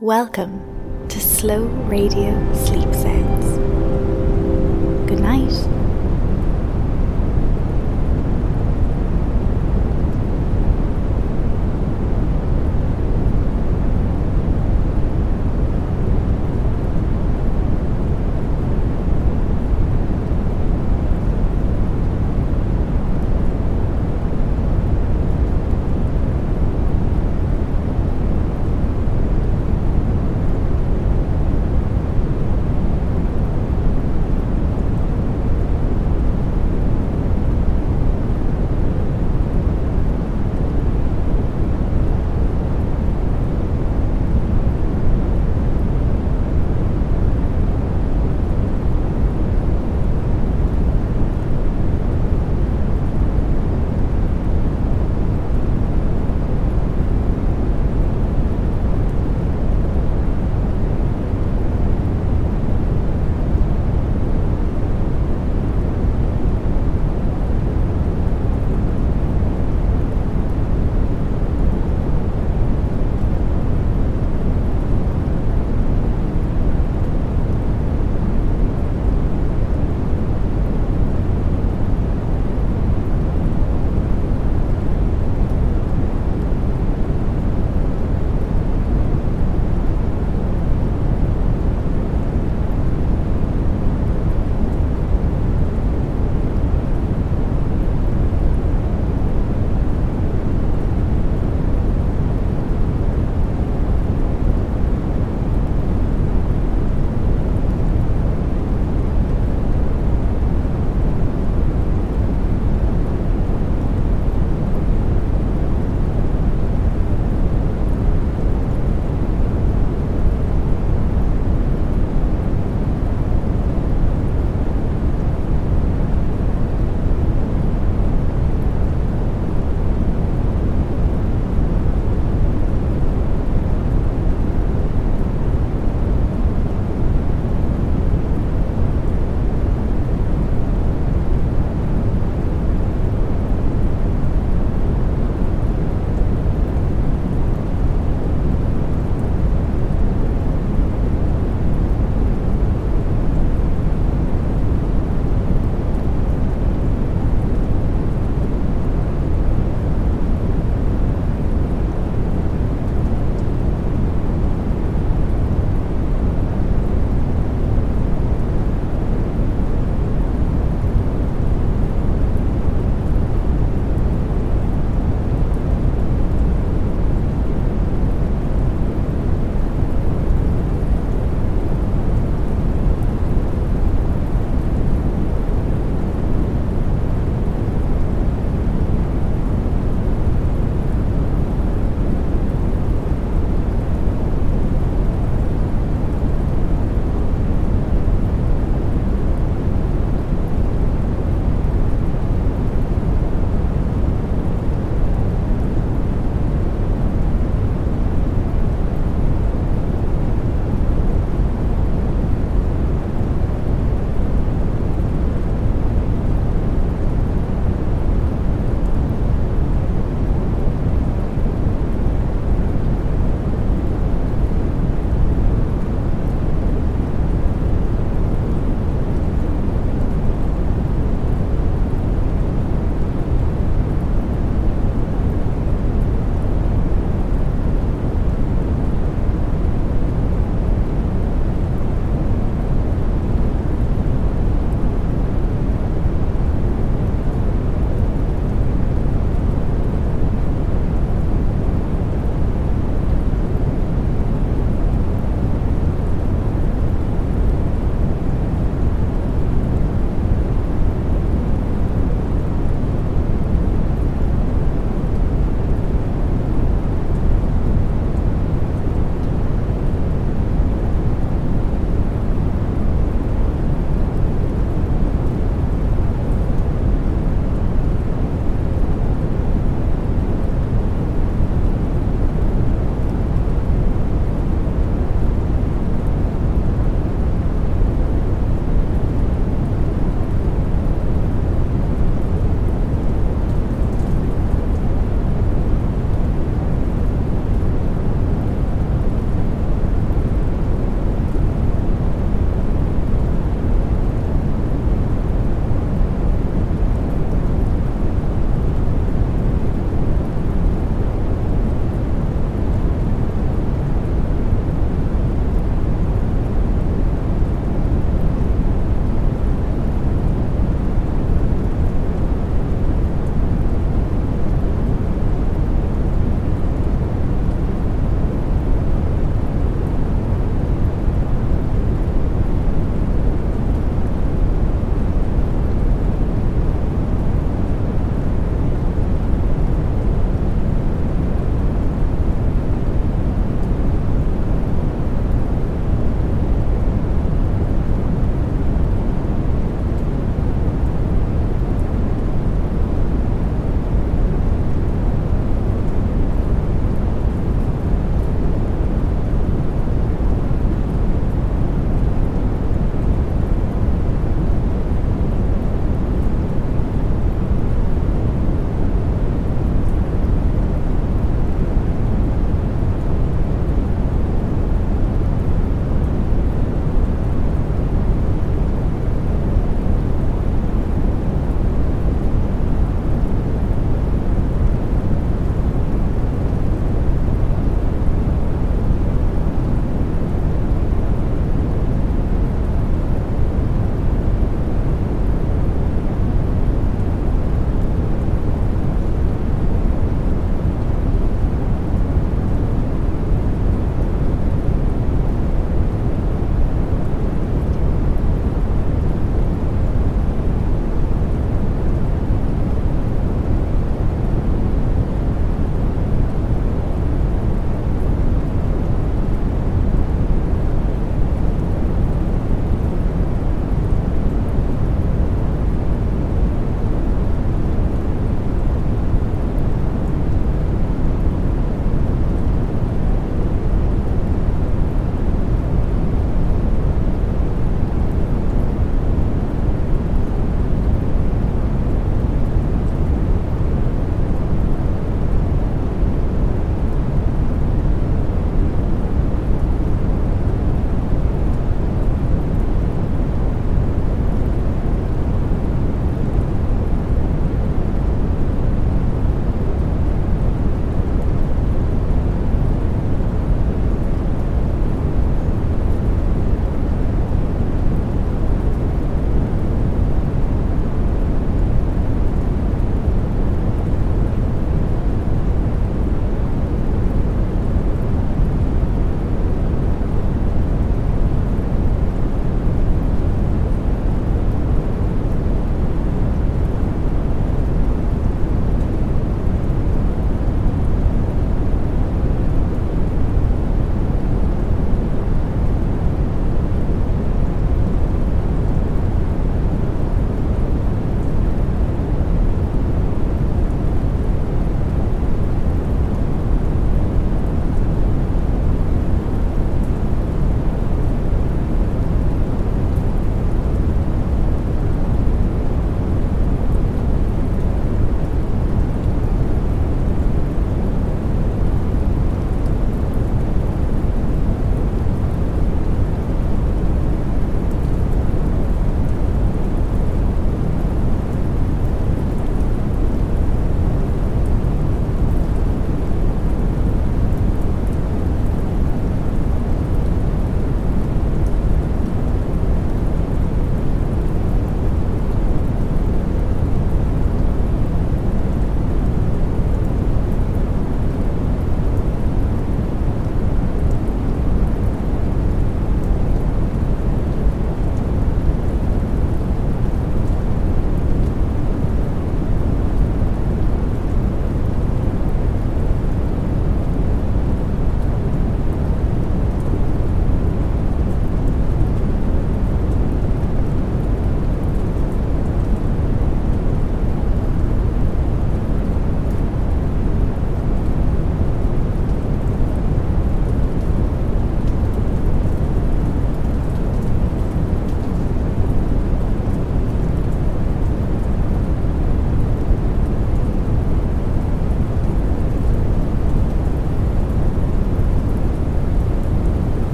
Welcome to Slow Radio Sleep Sounds. Good night.